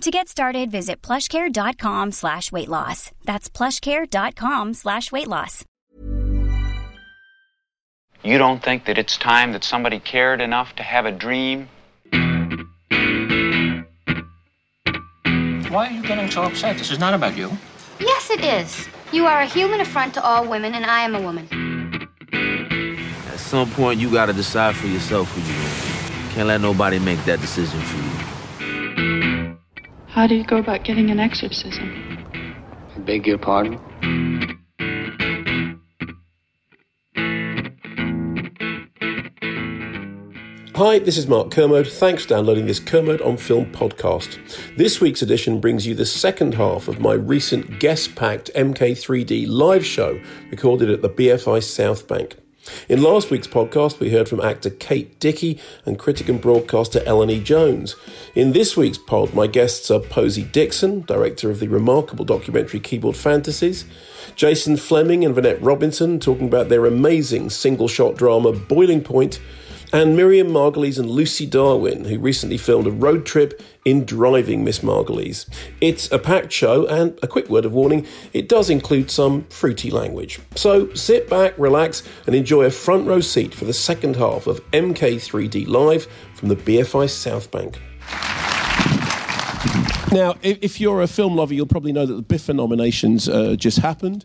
To get started, visit plushcare.com slash weight loss. That's plushcare.com slash weight loss. You don't think that it's time that somebody cared enough to have a dream? Why are you getting so upset? This is not about you. Yes, it is. You are a human affront to all women, and I am a woman. At some point, you gotta decide for yourself who you are. Can't let nobody make that decision for you. How do you go about getting an exorcism? I beg your pardon? Hi, this is Mark Kermode. Thanks for downloading this Kermode on Film podcast. This week's edition brings you the second half of my recent guest packed MK3D live show recorded at the BFI South Bank. In last week's podcast, we heard from actor Kate Dickie and critic and broadcaster Ellen E. Jones. In this week's pod, my guests are Posy Dixon, director of the remarkable documentary Keyboard Fantasies, Jason Flemyng and Vinette Robinson talking about their amazing single shot drama Boiling Point, and Miriam Margolyes and Lucy Darwin, who recently filmed a road trip in Driving Miss Margolyes. It's a packed show, and a quick word of warning it does include some fruity language. So sit back, relax, and enjoy a front row seat for the second half of MK3D Live from the BFI South Bank. Now, if, you're a film lover, you'll probably know that the BIFA nominations uh, just happened.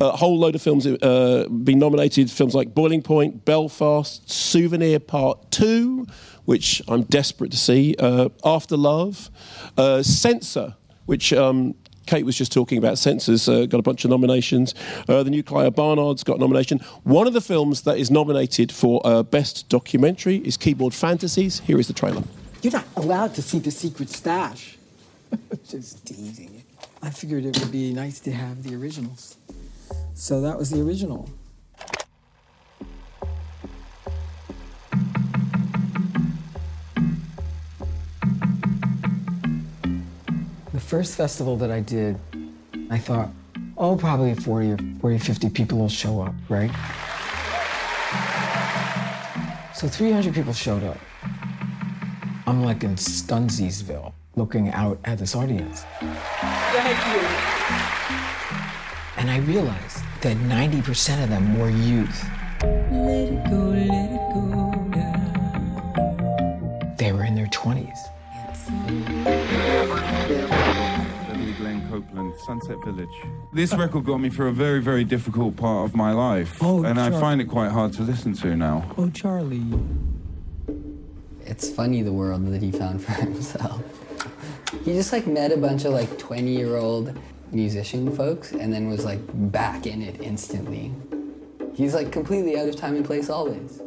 A whole load of films uh, been nominated. Films like Boiling Point, Belfast, Souvenir Part Two, which I'm desperate to see. Uh, After Love, uh, Censor, which um, Kate was just talking about Censors, uh, got a bunch of nominations. Uh, the Nuclear Barnard's got a nomination. One of the films that is nominated for uh, Best Documentary is Keyboard Fantasies. Here is the trailer. You're not allowed to see the secret stash. Just teasing. I figured it would be nice to have the originals. So that was the original. The first festival that I did, I thought, oh, probably 40 or 40, 50 people will show up, right? So 300 people showed up. I'm like in Stunsiesville looking out at this audience. Thank you. And I realized that 90% of them were youth. Let it go, let it go They were in their 20s. Beverly Glenn Copeland, Sunset Village. This record got me through a very, very difficult part of my life. Oh, and I find it quite hard to listen to now. Oh, Charlie. It's funny the world that he found for himself. He just like met a bunch of like 20 year old musician folks and then was like back in it instantly. He's like completely out of time and place always.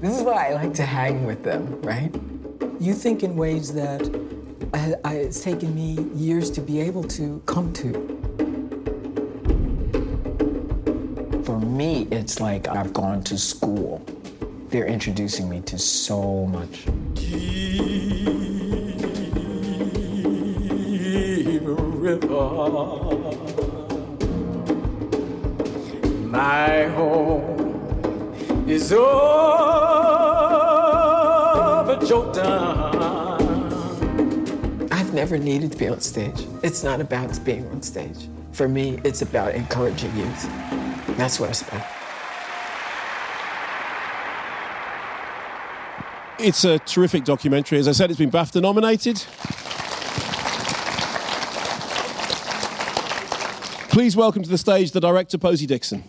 This is why I like to hang with them, right? You think in ways that I, I, it's taken me years to be able to come to. For me, it's like I've gone to school. They're introducing me to so much. My home is over I've never needed to be on stage. It's not about being on stage. For me, it's about encouraging youth. That's what it's about. It's a terrific documentary. As I said, it's been BAFTA nominated. Please welcome to the stage the director, Posy Dixon.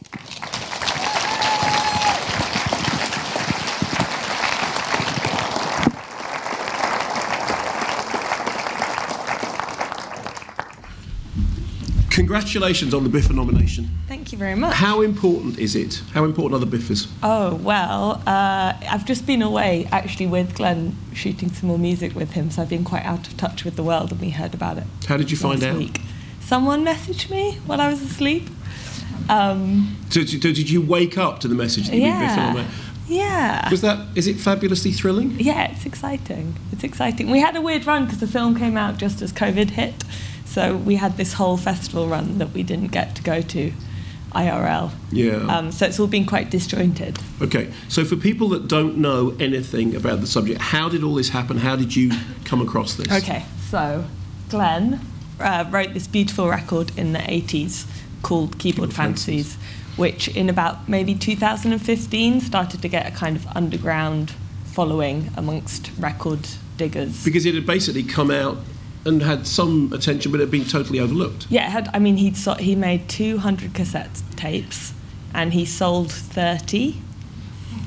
Congratulations on the BIFA nomination. Thank you very much. How important is it? How important are the Biffers? Oh, well, uh, I've just been away actually with Glenn shooting some more music with him, so I've been quite out of touch with the world and we heard about it. How did you find out? Week. Someone messaged me while I was asleep. Um, So, so did you wake up to the message that you'd been yeah. Yeah. Was that, is it fabulously thrilling? Yeah, it's exciting. It's exciting. We had a weird run because the film came out just as COVID hit. So we had this whole festival run that we didn't get to go to IRL. Yeah. Um, so it's all been quite disjointed. Okay, so for people that don't know anything about the subject, how did all this happen? How did you come across this? Okay, so Glenn uh, wrote this beautiful record in the 80s called Keyboard, Fantasies, which in about maybe 2015 started to get a kind of underground following amongst record diggers. Because it had basically come out and had some attention, but it had been totally overlooked. Yeah, it had, I mean, he'd so, he made 200 cassette tapes and he sold 30,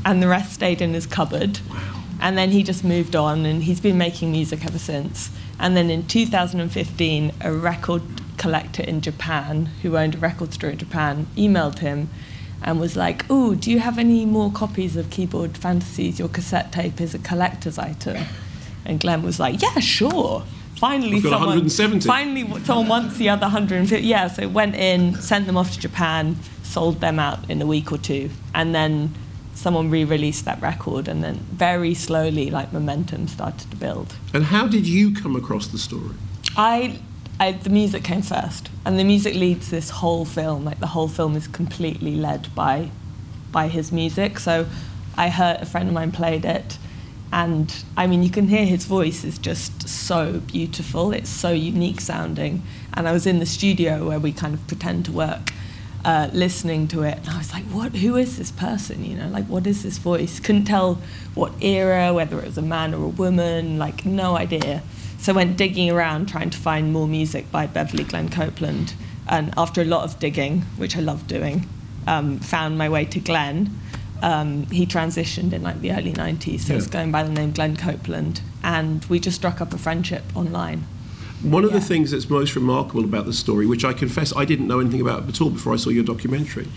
and the rest stayed in his cupboard. Wow. And then he just moved on, and he's been making music ever since. And then in 2015, a record collector in Japan, who owned a record store in Japan, emailed him and was like, "Oh, do you have any more copies of Keyboard Fantasies? Your cassette tape is a collector's item." And Glenn was like, "Yeah, sure." Finally, I've got someone 170. finally someone wants the other 150. Yeah, so went in, sent them off to Japan, sold them out in a week or two, and then someone re-released that record, and then very slowly, like momentum started to build. And how did you come across the story? I, I the music came first, and the music leads this whole film. Like the whole film is completely led by, by his music. So, I heard a friend of mine played it, and I mean you can hear his voice is just so beautiful. It's so unique sounding. And I was in the studio where we kind of pretend to work. Uh, listening to it, and I was like, "What? Who is this person? You know, like, what is this voice?" Couldn't tell what era, whether it was a man or a woman. Like, no idea. So I went digging around trying to find more music by Beverly Glenn Copeland. And after a lot of digging, which I love doing, um, found my way to Glenn. Um, he transitioned in like the early 90s, so Yeah. it's going by the name Glenn Copeland. And we just struck up a friendship online. One of the things that's most remarkable about the story, which I confess I didn't know anything about at all before I saw your documentary,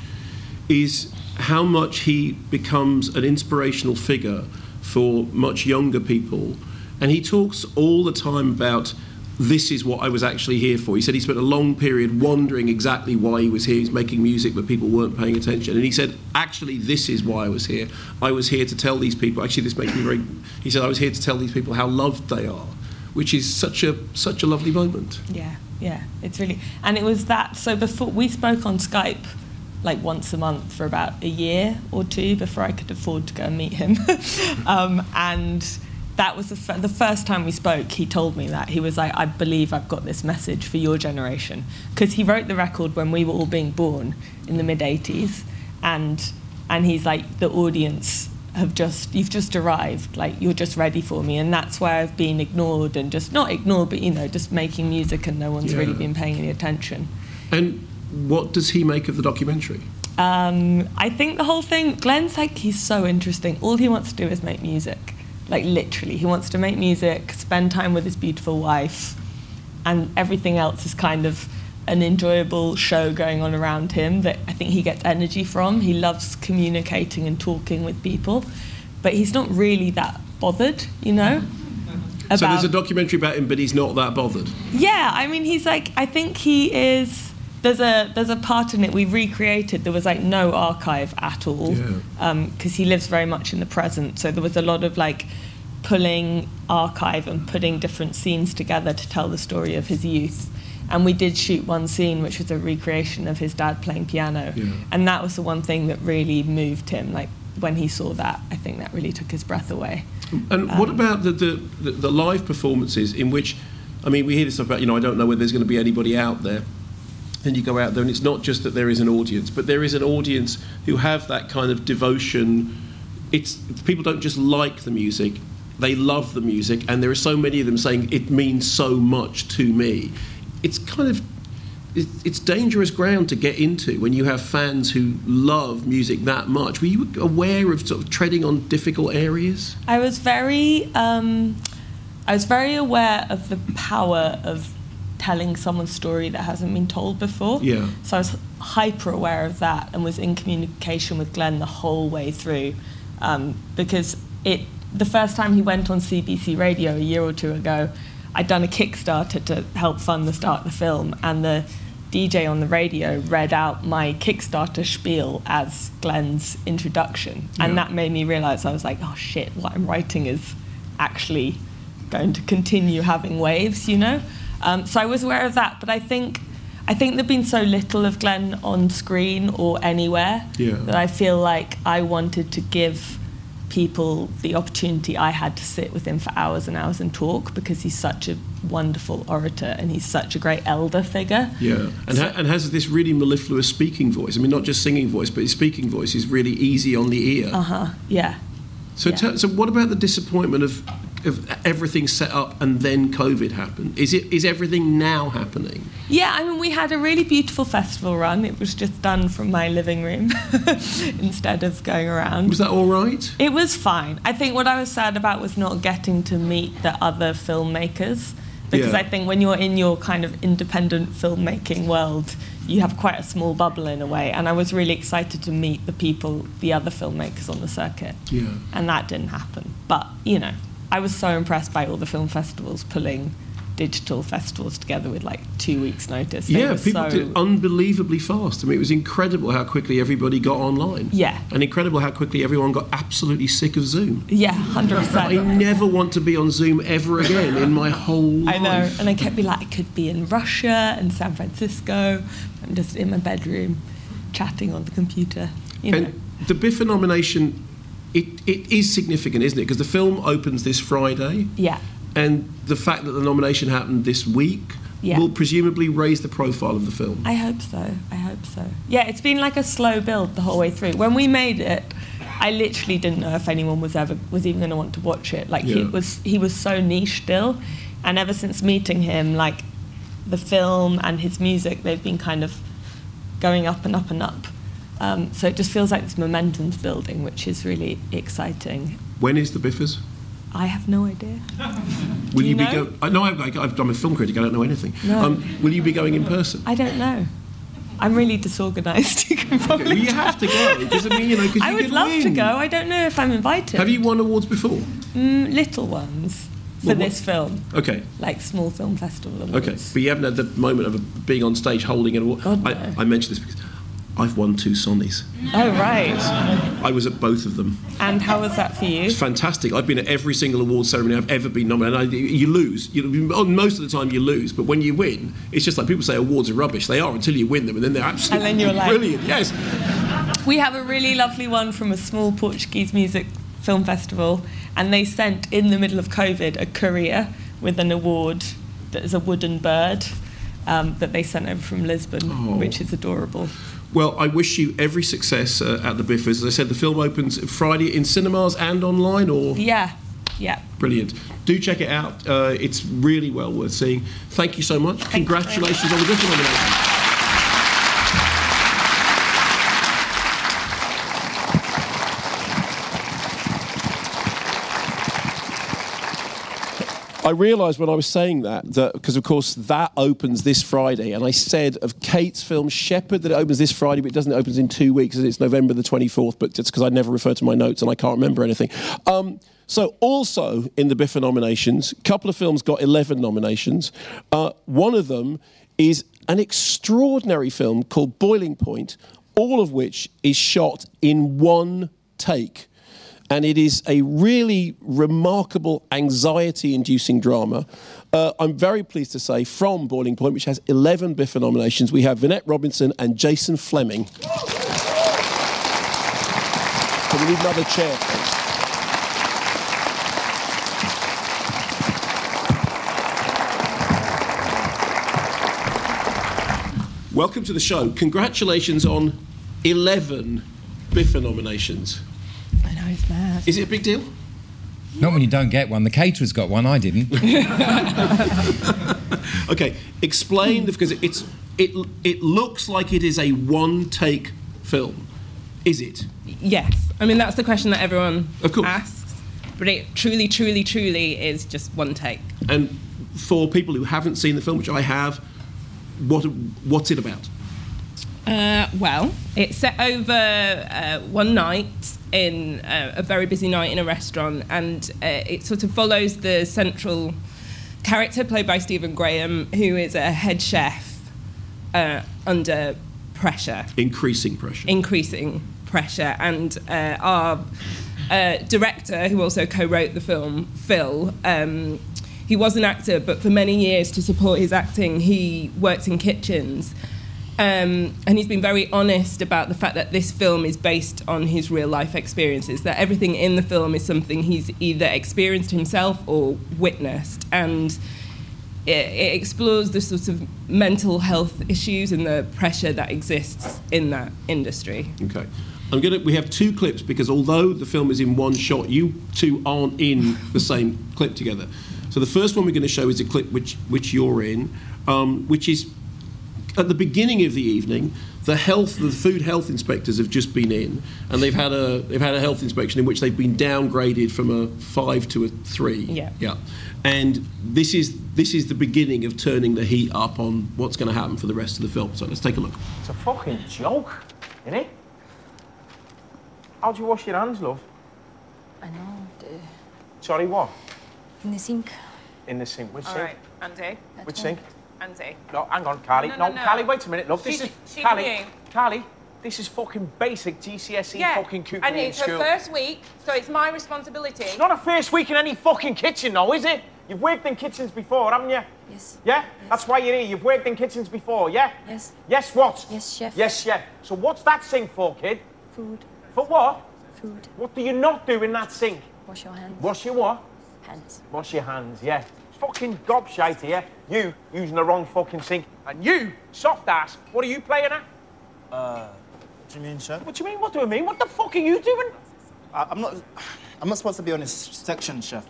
is how much he becomes an inspirational figure for much younger people. And he talks all the time about this is what I was actually here for. He said he spent a long period wondering exactly why he was here. He's making music, but people weren't paying attention. And he said, actually, this is why I was here. I was here to tell these people. Actually, this makes me very. He said, I was here to tell these people how loved they are, which is such a such a lovely moment. Yeah, yeah, it's really. And it was that. So before we spoke on Skype, like once a month for about a year or two before I could afford to go and meet him. um, and that was the, f- the first time we spoke. He told me that he was like, "I believe I've got this message for your generation," because he wrote the record when we were all being born in the mid '80s, and and he's like, the audience have just you've just arrived like you're just ready for me and that's why I've been ignored and just not ignored but you know just making music and no one's really been paying any attention And what does he make of the documentary? um, I think the whole thing, Glenn's like, he's so interesting. All he wants to do is make music. Like, literally. He wants to make music, spend time with his beautiful wife, and everything else is kind of an enjoyable show going on around him that I think he gets energy from. He loves communicating and talking with people, but he's not really that bothered, you know? so there's a documentary about him, but he's not that bothered. yeah, I mean, he's like, I think he is. There's a there's a part in it we recreated. There was like no archive at all Yeah. Um, because he lives very much in the present. So there was a lot of like pulling archive and putting different scenes together to tell the story of his youth. And we did shoot one scene, which was a recreation of his dad playing piano, Yeah. and that was the one thing that really moved him. Like when he saw that, I think that really took his breath away. And what um, about the, the, the, the live performances in which, I mean, we hear this stuff about, you know, I don't know whether there's going to be anybody out there. Then you go out there, and it's not just that there is an audience, but there is an audience who have that kind of devotion. It's people don't just like the music; they love the music, and there are so many of them saying it means so much to me. It's kind of it's dangerous ground to get into when you have fans who love music that much. Were you aware of sort of treading on difficult areas? I was very, um, I was very aware of the power of telling someone's story that hasn't been told before. Yeah. So I was hyper aware of that and was in communication with Glenn the whole way through, um, because it the first time he went on CBC Radio a year or two ago, I'd done a Kickstarter to help fund the start of the film, and the DJ on the radio read out my Kickstarter spiel as Glenn's introduction, and that made me realize I was like, oh shit, what I'm writing is actually going to continue having waves, you know. Um, so I was aware of that, but I think I think there'd been so little of Glenn on screen or anywhere Yeah. that I feel like I wanted to give people the opportunity I had to sit with him for hours and hours and talk because he's such a wonderful orator and he's such a great elder figure. Yeah, and, ha- and has this really mellifluous speaking voice. I mean, not just singing voice, but his speaking voice is really easy on the ear. Uh huh. Yeah. So, Yeah. te- so what about the disappointment of, of everything set up and then COVID happened? Is it is everything now happening? Yeah, I mean, we had a really beautiful festival run. It was just done from my living room instead of going around. Was that all right? It was fine. I think what I was sad about was not getting to meet the other filmmakers because Yeah. I think when you're in your kind of independent filmmaking world, you have quite a small bubble in a way. And I was really excited to meet the people, the other filmmakers on the circuit. Yeah. And that didn't happen. But, you know, I was so impressed by all the film festivals pulling digital festivals together with like two weeks' notice. They yeah, people so- did unbelievably fast. I mean, it was incredible how quickly everybody got online. Yeah. And incredible how quickly everyone got absolutely sick of Zoom. Yeah, hundred percent. I never want to be on Zoom ever again in my whole life. I know, and I kept being like, I could be in Russia and San Francisco. I'm just in my bedroom, chatting on the computer. You know. And the Biffa nomination, it, it is significant, isn't it? Because the film opens this Friday, yeah, and the fact that the nomination happened this week Yeah. will presumably raise the profile of the film. I hope so. I hope so. Yeah, it's been like a slow build the whole way through. When we made it, I literally didn't know if anyone was ever was even going to want to watch it. Like he was he was so niche still, and ever since meeting him, like the film and his music, they've been kind of going up and up and up. Um, so it just feels like this momentum's building, which is really exciting. When is the Biffers? I have no idea. Will you, you be know? go- I know I've, I've, I'm a film critic. I don't know anything. No. Um, will you be going in person? I don't know. I'm really disorganised. You can probably well, you have to go because I mean, you know, I you would love to go. I don't know if I'm invited. Have you won awards before? Mm, little ones for Well, this film, Okay. like small film festival awards. Okay, but you haven't had the moment of being on stage holding an award. God, I, no. I mention this because I've won two Sonys. Oh right. I was at both of them. And how was that for you? It's fantastic. I've been at every single award ceremony I've ever been nominated. I, you lose. You, most of the time, you lose. But when you win, it's just like people say awards are rubbish. They are until you win them, and then they're absolutely And then you're like- brilliant. Yes. We have a really lovely one from a small Portuguese music film festival, and they sent in the middle of COVID a courier with an award that is a wooden bird um, that they sent over from Lisbon, Oh. which is adorable. Well, I wish you every success uh, at the Biffers. As I said, the film opens Friday in cinemas and online, or Yeah, yeah. brilliant. Do check it out. Uh, it's really well worth seeing. Thank you so much. Congratulations on the Biffer nomination. I realised when I was saying that that because of course that opens this Friday, and I said of Kate's film Shepherd that it opens this Friday, but it doesn't. It opens in two weeks, and it's November the twenty fourth. But it's because I never refer to my notes and I can't remember anything. Um, so also in the Biffa nominations, a couple of films got eleven nominations. Uh, one of them is an extraordinary film called Boiling Point, all of which is shot in one take and it is a really remarkable anxiety inducing drama. Uh, I'm very pleased to say from Boiling Point, which has 11 Biffa nominations, we have Vinette Robinson and Jason Flemyng. Can we need another chair? Welcome to the show. Congratulations on 11 Biffa nominations. I know it's mad. Is it a big deal? Not when you don't get one. The caterer's got one. I didn't. Okay, explain because it's it it looks like it is a one take film. Is it? Yes. I mean, that's the question that everyone Of course. asks. But it truly, truly, truly is just one take. And for people who haven't seen the film, which I have, what what's it about? Uh, well, it's set over uh, one night in uh, a very busy night in a restaurant, and uh, it sort of follows the central character played by Stephen Graham, who is a head chef uh, under pressure, Increasing pressure. increasing pressure, and uh, our uh, director, who also co-wrote the film, Phil. Um, he was an actor, but for many years, to support his acting, he worked in kitchens. Um, and he's been very honest about the fact that this film is based on his real life experiences, that everything in the film is something he's either experienced himself or witnessed. And it, it explores the sort of mental health issues and the pressure that exists in that industry. Okay. I'm gonna. We have two clips because although the film is in one shot, you two aren't in the same clip together. So the first one we're going to show is a clip which which you're in, um, which is at the beginning of the evening. The health, the food health inspectors have just been in, and they've had a they've had a health inspection in which they've been downgraded from a five to a three. Yeah. Yeah. And this is this is the beginning of turning the heat up on what's going to happen for the rest of the film. So let's take a look. It's a fucking joke, isn't it? How do you wash your hands, love? I know. The, Sorry, what? in the sink. In the sink. Which All sink? right, Andy. Which sink? Andy. No, hang on, Carly. No, no, no, no. Carly, wait a minute. Look, this She- is she Carly. knew. Carly, this is fucking basic GCSE yeah, fucking cookery and it's school. her first week, so it's my responsibility. It's not a first week in any fucking kitchen, though, is it? You've worked in kitchens before, haven't you? Yes. Yeah? That's why you're here. You've worked in kitchens before, yeah? Yes. Yes, what? Yes, chef. Yes, chef. So what's that sink for, kid? Food. For what? Food. What do you not do in that sink? Wash your hands. Wash your what? Hands. Wash your hands, yeah. It's fucking gobshite here. You using the wrong fucking sink. And you, soft ass, what are you playing at? Uh, what do you mean, chef? What do you mean? What do I mean? What the fuck are you doing? I, I'm not. I'm not supposed to be on this section, chef.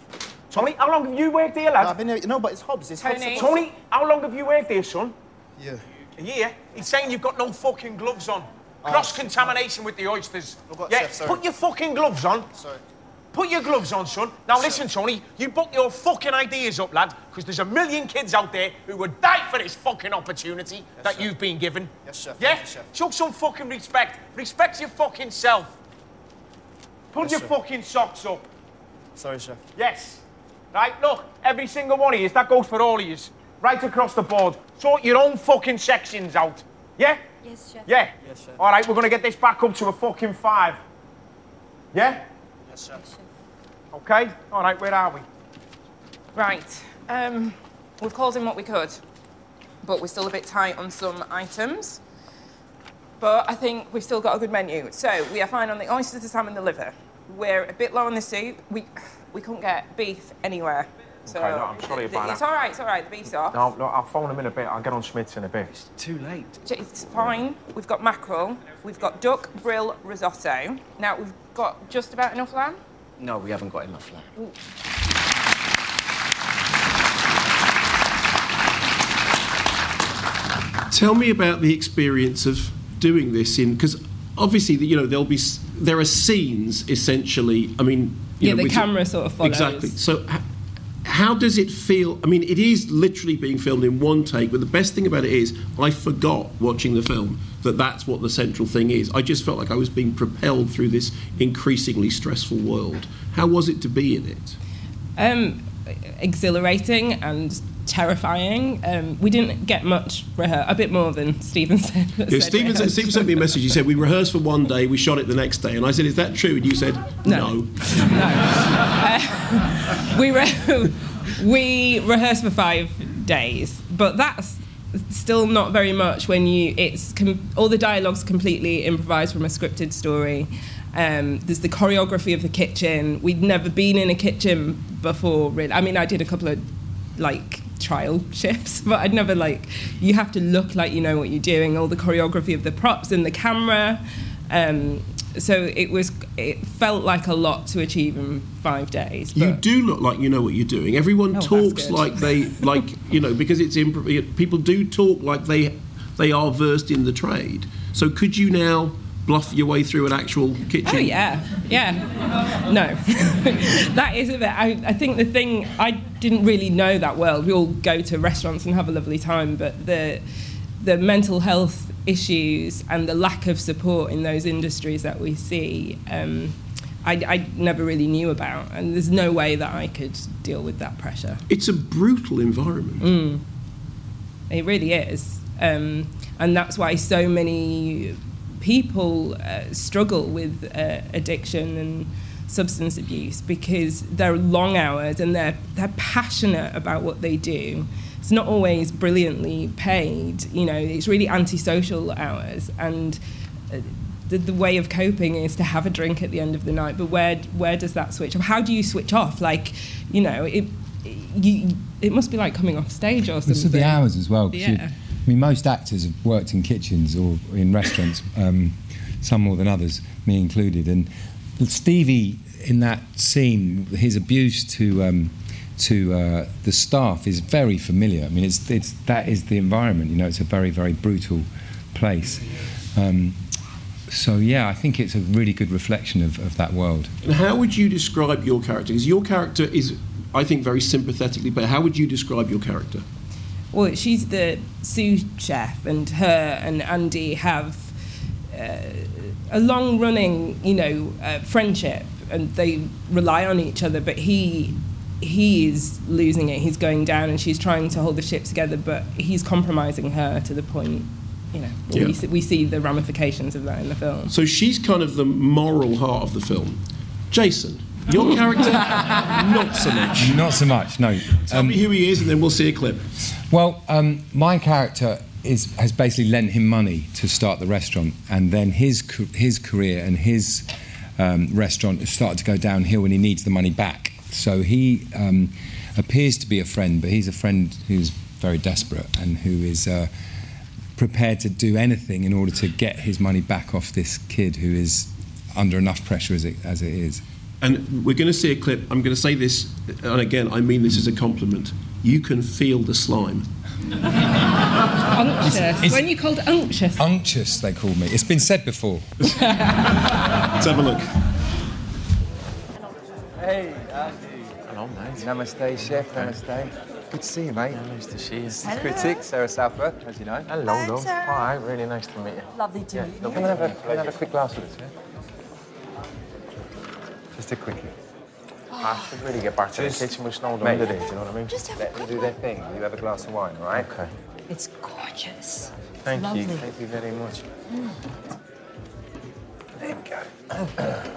Tony, how long have you worked here, lad? No, I've been here. No, but it's Hobbs. It's Hobbs. Tony, Tony, how long have you worked here, son? Yeah. A year? He's saying you've got no fucking gloves on. Oh, Cross contamination with the oysters. Forgot, yeah, chef, sorry. put your fucking gloves on. Sorry. Put your gloves on, son. Now listen, Tony, you book your fucking ideas up, lad, because there's a million kids out there who would die for this fucking opportunity that you've been given. Yes, sir. Yeah? Thank you, chef. Show some fucking respect. Respect your fucking self. Pull Yes, your chef. fucking socks up. Sorry, sir. Yes. Right, look, every single one of you, that goes for all of you. Right across the board. Sort your own fucking sections out. Yeah? Yes, sir. Yeah? Yes, sir. All right, we're gonna get this back up to a fucking five. Yeah? Yes, chef. Okay? All right, where are we? Right. Um, we've called in what we could, but we're still a bit tight on some items. But I think we've still got a good menu. So we are fine on the oysters, the salmon, the liver. We're a bit low on the soup. We we couldn't get beef anywhere. So Okay, no, I'm sorry about that. it's all right. It's all right. The beef's off. No, no, I'll phone him in a bit. I'll get on Smith's in a bit. It's too late. It's fine. We've got mackerel. We've got duck brill risotto. Now we've got just about enough lamb. No, we haven't got enough lamb. Tell me about the experience of doing this in because obviously you know there'll be there are scenes essentially. I mean, you Yeah, know, the which- camera sort of follows. exactly. So. How does it feel? I mean, it is literally being filmed in one take, but the best thing about it is I forgot watching the film that that's what the central thing is. I just felt like I was being propelled through this increasingly stressful world. How was it to be in it? Um, exhilarating and terrifying. Um, we didn't get much rehearsal, a bit more than Stephen said. Yeah, said Stephen, rehearsal. Stephen sent me a message. He said, We rehearsed for one day, we shot it the next day. And I said, Is that true? And you said, No. we re- we rehearsed for five days, but that's still not very much when you it's com- all the dialogues completely improvised from a scripted story. Um, there's the choreography of the kitchen. We'd never been in a kitchen before. Really, I mean, I did a couple of like trial shifts, but I'd never like. You have to look like you know what you're doing. All the choreography of the props and the camera. Um, so it was. It felt like a lot to achieve in five days. You do look like you know what you're doing. Everyone Oh, talks like they, like, you know, because it's improv. People do talk like they, they are versed in the trade. So could you now bluff your way through an actual kitchen? Oh yeah, yeah. No, that is a bit. I, I think the thing I didn't really know that world. We all go to restaurants and have a lovely time, but the the mental health issues and the lack of support in those industries that we see. Um, I, I never really knew about, and there's no way that I could deal with that pressure. It's a brutal environment. Mm. It really is. Um, and that's why so many people uh, struggle with uh, addiction and substance abuse because they're long hours and they're, they're passionate about what they do. It's not always brilliantly paid, you know, it's really antisocial hours. And uh, the, the way of coping is to have a drink at the end of the night. But where, where does that switch off? How do you switch off? Like, you know, it, you, it must be like coming off stage or something. It's the hours as well. Yeah. I mean, most actors have worked in kitchens or in restaurants, um, some more than others, me included. And Stevie, in that scene, his abuse to um, to uh, the staff is very familiar. I mean, it's it's that is the environment. You know, it's a very very brutal place. Um, so yeah, I think it's a really good reflection of, of that world. And how would you describe your character? Because your character is, I think, very sympathetically, but how would you describe your character? Well, she's the sous chef, and her and Andy have uh, a long running, you know, uh, friendship, and they rely on each other. But he he is losing it. He's going down, and she's trying to hold the ship together, but he's compromising her to the point. You know, Yeah. we, we see the ramifications of that in the film. So she's kind of the moral heart of the film. Jason, your character, not so much. Not so much, no. Tell me who he is, and then we'll see a clip. Well, um, my character is, has basically lent him money to start the restaurant, and then his his career and his um, restaurant has started to go downhill, and he needs the money back. So he um, appears to be a friend, but he's a friend who's very desperate and who is uh, prepared to do anything in order to get his money back off this kid who is under enough pressure as it, as it is. And we're going to see a clip. I'm going to say this, and again, I mean this as a compliment. You can feel the slime. Unctuous. It's- when you called unctuous. Unctuous, they call me. It's been said before. Let's have a look. Hey, Andy. Hello, mate. Namaste, chef. Namaste. Good to see you, mate. nice to see you. Hello. Critic, Sarah Southworth, as you know. Hello, Thanks, love. Sarah. Hi, really nice to meet you. Lovely to Yeah, meet Come you. and have a, have a quick glass with us, yeah? Just a quickie. I should really get back to the kitchen with snowed Mate, under there, do you know what I mean? just have Let them do their thing. You have a glass of wine, all right? Okay. It's gorgeous. Thank Lovely. you. Thank you very much. Mm. There we go. Oh.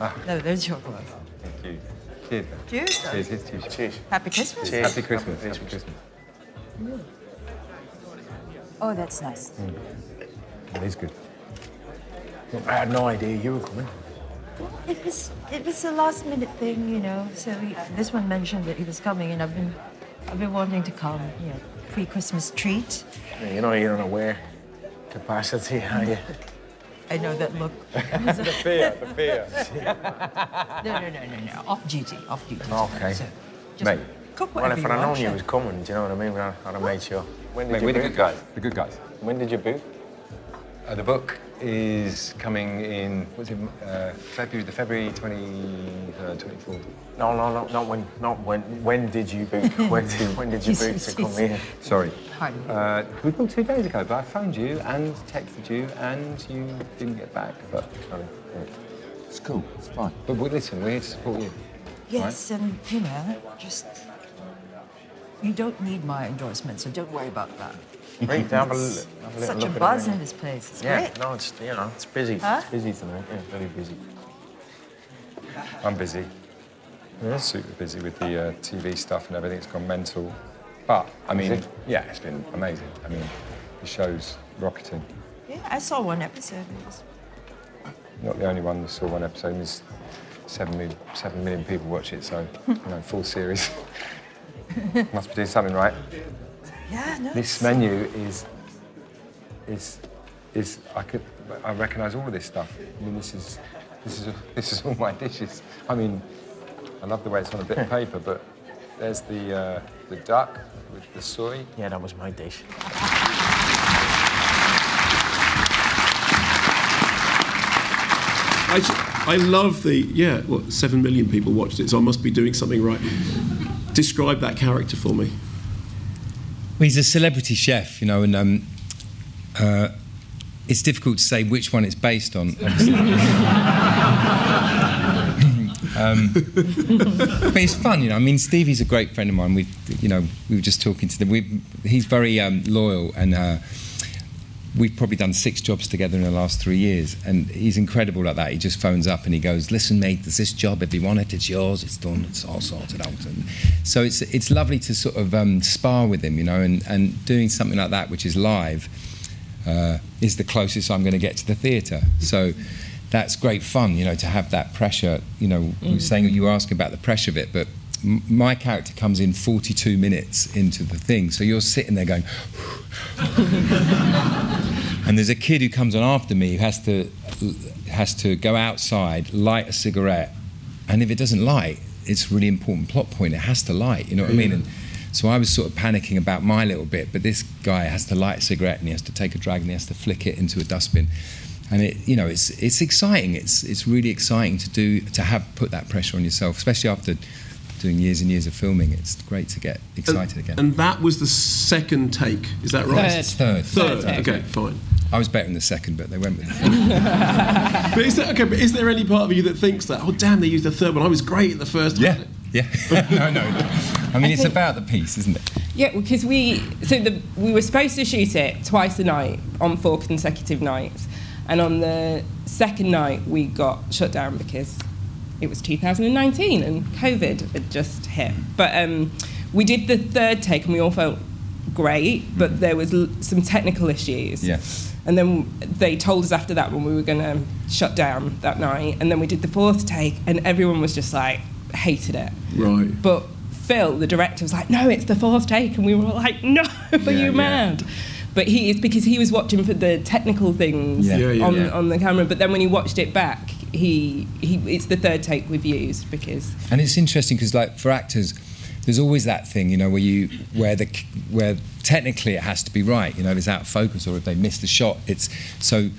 Ah. No, there's your glove. Thank you. Cheers. then. Cheers. Cheers. Cheers. Cheers. Cheers. Happy Christmas. Happy Christmas. Happy Christmas. Mm. Oh, that's nice. Mm. That is good. I had no idea you were coming. It was it was a last minute thing, you know. So he, this one mentioned that he was coming, and I've been I've been wanting to come. You know, pre Christmas treat. You know you're unaware capacity, are you? I know that look. the fear, the fear. no, no, no, no, no. Off duty, off duty. Okay. So, just Mate, cook well, whatever if you I'd known want, you chef. was coming, do you know what I mean? I'd, I'd have made sure. When did Mate, you we're the good guys. The good guys. When did you boot? Uh, the book is coming in. What's it? Uh, February. The February uh, 23rd, 24th. No, no, no, not when. Not when. When did you boot? when did when did you boot to come here? Sorry. Pardon. Uh, we booked two days ago, but I phoned you and texted you, and you didn't get back. But sorry. It's cool. It's fine. But we, listen, we're here to support you. Yes, and you know, just you don't need my endorsement, so don't worry about that. Great to have a, It's have a little Such look a at buzz it. in this place. It's yeah, great. no, it's you know, it's busy. Huh? It's busy tonight. Yeah, very busy. I'm busy. Super busy with the uh, TV stuff and everything. It's gone mental. But, I mean, it? yeah, it's been amazing. I mean, the show's rocketing. Yeah, I saw one episode. Was Not the only one that saw one episode. There's seven million, seven million people watch it, so, you know, full series. Must be doing something right. Yeah, no. This menu is, is, is, I could, I recognise all of this stuff. I mean, this is, this is, this is all my dishes. I mean, I love the way it's on a bit of paper, but there's the, uh, the duck with the soy. Yeah, that was my dish. I, I love the yeah. What seven million people watched it, so I must be doing something right. Describe that character for me. Well, he's a celebrity chef, you know, and um, uh, it's difficult to say which one it's based on. Um, but it's fun, you know. I mean, Stevie's a great friend of mine. We, you know, we were just talking to them. We, he's very um, loyal, and uh, we've probably done six jobs together in the last three years. And he's incredible like that. He just phones up and he goes, "Listen, mate, there's this job. If you want it, it's yours. It's done. It's all sorted out." And so it's it's lovely to sort of um, spar with him, you know, and and doing something like that, which is live. Uh, is the closest I'm going to get to the theatre. So that's great fun, you know, to have that pressure. You know, Mm. saying you were asking about the pressure of it, but my character comes in 42 minutes into the thing, so you're sitting there going. and there's a kid who comes on after me who has to has to go outside, light a cigarette, and if it doesn't light, it's a really important plot point. It has to light. You know what I mean? And so I was sort of panicking about my little bit, but this guy has to light a cigarette and he has to take a drag and he has to flick it into a dustbin. And it, you know, it's it's exciting. It's it's really exciting to do to have put that pressure on yourself, especially after doing years and years of filming. It's great to get excited again. And that was the second take. Is that right? Third. Third. Third. Okay, fine. I was better in the second, but they went with the but is there okay? But is there any part of you that thinks that? Oh, damn! They used the third one. I was great at the first. Yeah. Yeah. no, no. I mean, it's think- about the piece, isn't it? Yeah, because we so the we were supposed to shoot it twice a night on four consecutive nights, and on the second night we got shut down because it was 2019 and COVID had just hit. But um, we did the third take and we all felt great, but there was l- some technical issues. Yeah. And then they told us after that when we were going to shut down that night, and then we did the fourth take, and everyone was just like hated it. Right. But Phil, the director, was like, "No, it's the fourth take," and we were all like, "No, are Yeah, you yeah. mad?" But he is because he was watching for the technical things Yeah. Yeah, yeah, on yeah. on the camera. But then when he watched it back, he he it's the third take we've used because And it's interesting because, like, for actors, there's always that thing, you know, where you where the where technically it has to be right. You know, if it's out of focus or if they miss the shot, it's so.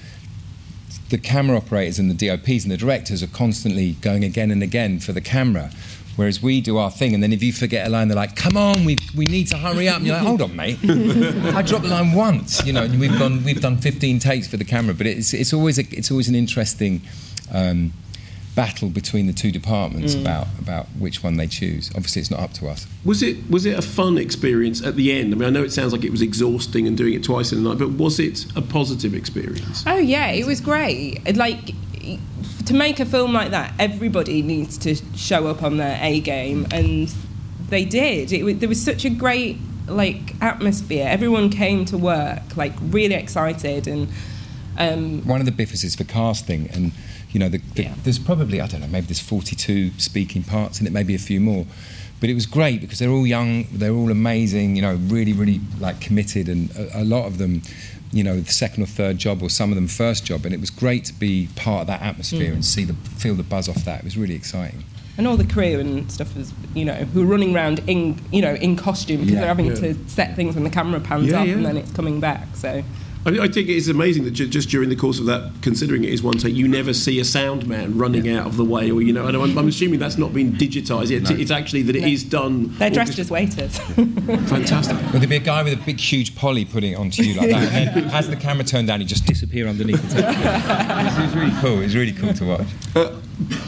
The camera operators and the DOPs and the directors are constantly going again and again for the camera, whereas we do our thing, and then if you forget a line, they're like, "Come on, we we need to hurry up." And you're like, "Hold on, mate, I dropped the line once." You know, and we've gone we've done 15 takes for the camera, but it's it's always a, it's always an interesting. Um, battle between the two departments Mm. about about which one they choose. Obviously, it's not up to us. Was it was it a fun experience at the end? I mean, I know it sounds like it was exhausting and doing it twice in a night, but was it a positive experience? oh yeah, it was great. Like to make a film like that, everybody needs to show up on their A game, and they did. It, wa- there was such a great like atmosphere. Everyone came to work like really excited and. Um, One of the biffers is for casting, and you know, the, the, there's probably I don't know, maybe there's 42 speaking parts in it, maybe a few more. But it was great because they're all young, they're all amazing, you know, really, really like committed, and a, a lot of them, you know, the second or third job, or some of them first job, and it was great to be part of that atmosphere Mm. and see the feel the buzz off that. It was really exciting. and all the crew and stuff was, you know, who were running around in, you know, in costume because Yeah. they're having Yeah. to set things when the camera pans Yeah, up yeah. and then it's coming back. So I, I think it is amazing that ju- just during the course of that, considering it is one take, you never see a sound man running out of the way, or you know. And I'm, I'm assuming that's not been digitised. It's, No. it's actually that it No. is done. they're dressed as waiters. Fantastic. Well, there'd be a guy with a big, huge poly putting it onto you like that, and as the camera turned down, he'd just disappear underneath the tape. it was really cool. It was really cool to watch. Uh,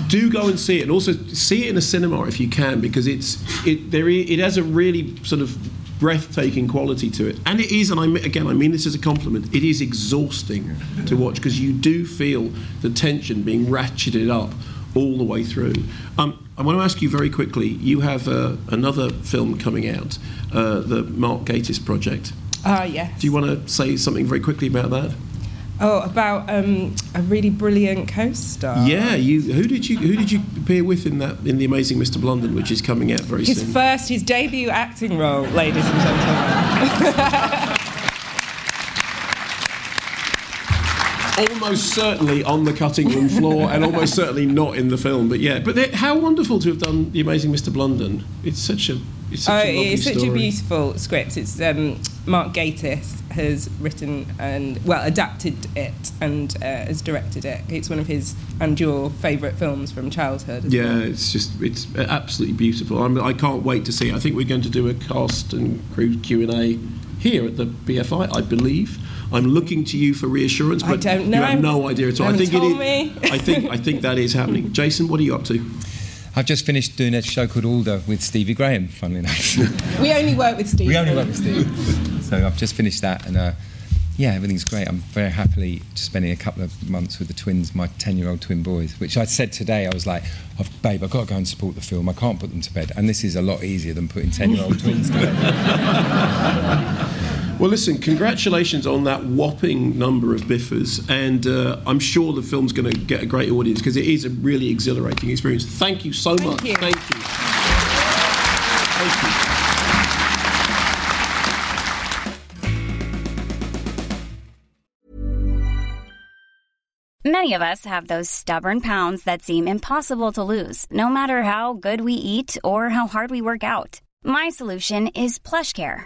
do go and see it, and also see it in a cinema if you can, because it's it there. It has a really sort of breathtaking quality to it, and it is. And I again, I mean this as a compliment. It is exhausting to watch because you do feel the tension being ratcheted up all the way through. Um, I want to ask you very quickly. You have uh, another film coming out, uh, the Mark Gatiss project. Ah, yes. Do you want to say something very quickly about that? Oh, about um, a really brilliant co-star. Yeah, you. Who did you Who did you appear with in that in the Amazing Mr. Blondin, which is coming out very soon. His first, his debut acting role, ladies and gentlemen. almost certainly on the cutting room floor, and almost certainly not in the film. But yeah, but how wonderful to have done the Amazing Mr. Blondin. It's such a it's Oh, such a lovely it's such a beautiful script. It's um, Mark Gatiss has written and well adapted it and uh, has directed it. It's one of his and your favourite films from childhood. Yeah, it's just it's absolutely beautiful. I'm, I can't wait to see. it. I think we're going to do a cast and crew Q and A here at the BFI, I believe. I'm looking to you for reassurance, I don't know. you have no idea at all. I think it is. me. I think I think that is happening. Jason, what are you up to? I've just finished doing a show called Alder with Stevie Graham, funnily enough. We only work with Steve. we only work with Steve. so I've just finished that, and uh, yeah, everything's great. I'm very happily spending a couple of months with the twins, my 10 year old twin boys, which I said today, I was like, oh, babe, I've got to go and support the film. I can't put them to bed. And this is a lot easier than putting 10 year old twins to bed. Well, listen, congratulations on that whopping number of biffers, and uh, I'm sure the film's going to get a great audience because it is a really exhilarating experience. Thank you so much. you. Thank you. Thank you. Many of us have those stubborn pounds that seem impossible to lose, no matter how good we eat or how hard we work out. My solution is PlushCare.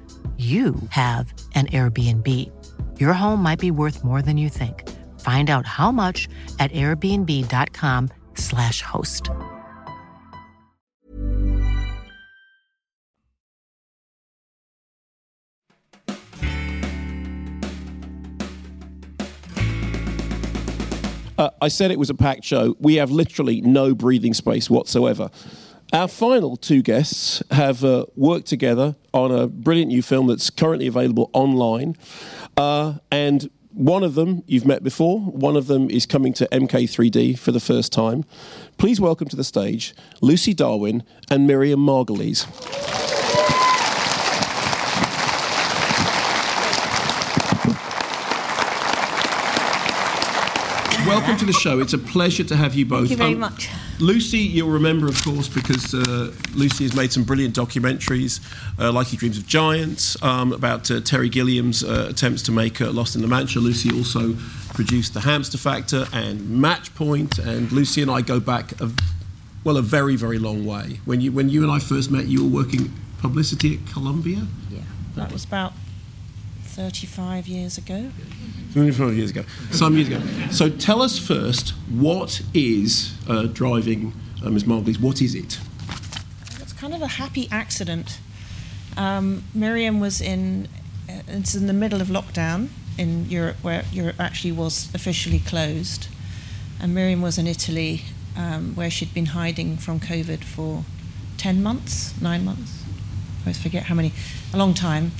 you have an Airbnb. Your home might be worth more than you think. Find out how much at airbnb.com/slash host. Uh, I said it was a packed show. We have literally no breathing space whatsoever. Our final two guests have uh, worked together on a brilliant new film that's currently available online. Uh, and one of them you've met before, one of them is coming to MK3D for the first time. Please welcome to the stage Lucy Darwin and Miriam Margolyes. Welcome to the show. It's a pleasure to have you both. Thank you very Um, much. Lucy, you'll remember, of course, because uh, Lucy has made some brilliant documentaries, uh, like He Dreams of Giants, um, about uh, Terry Gilliam's uh, attempts to make uh, Lost in La Mancha. Lucy also produced The Hamster Factor and Match Point, and Lucy and I go back, a, well, a very, very long way. When you, when you and I first met, you were working publicity at Columbia? Yeah, that was about 35 years ago. 25 years ago, some years ago. So tell us first, what is uh, driving uh, Ms. Margolyes? What is it? It's kind of a happy accident. Um, Miriam was in, uh, it's in the middle of lockdown in Europe, where Europe actually was officially closed. And Miriam was in Italy, um, where she'd been hiding from COVID for 10 months, nine months. I always forget how many, a long time.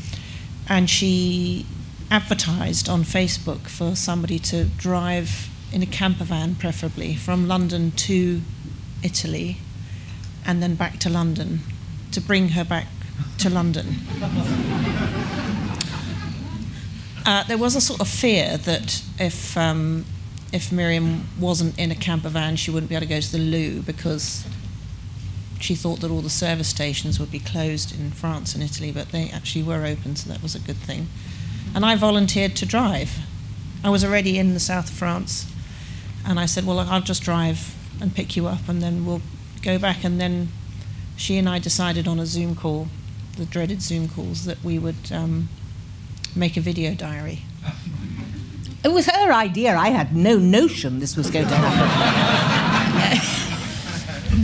And she advertised on Facebook for somebody to drive in a camper van, preferably, from London to Italy and then back to London to bring her back to London. Uh, there was a sort of fear that if um, if Miriam wasn't in a camper van, she wouldn't be able to go to the loo because she thought that all the service stations would be closed in France and Italy, but they actually were open, so that was a good thing. And I volunteered to drive. I was already in the south of France, and I said, "Well, I'll just drive and pick you up, and then we'll go back." And then she and I decided on a Zoom call, the dreaded Zoom calls, that we would um, make a video diary. It was her idea. I had no notion this was going to happen.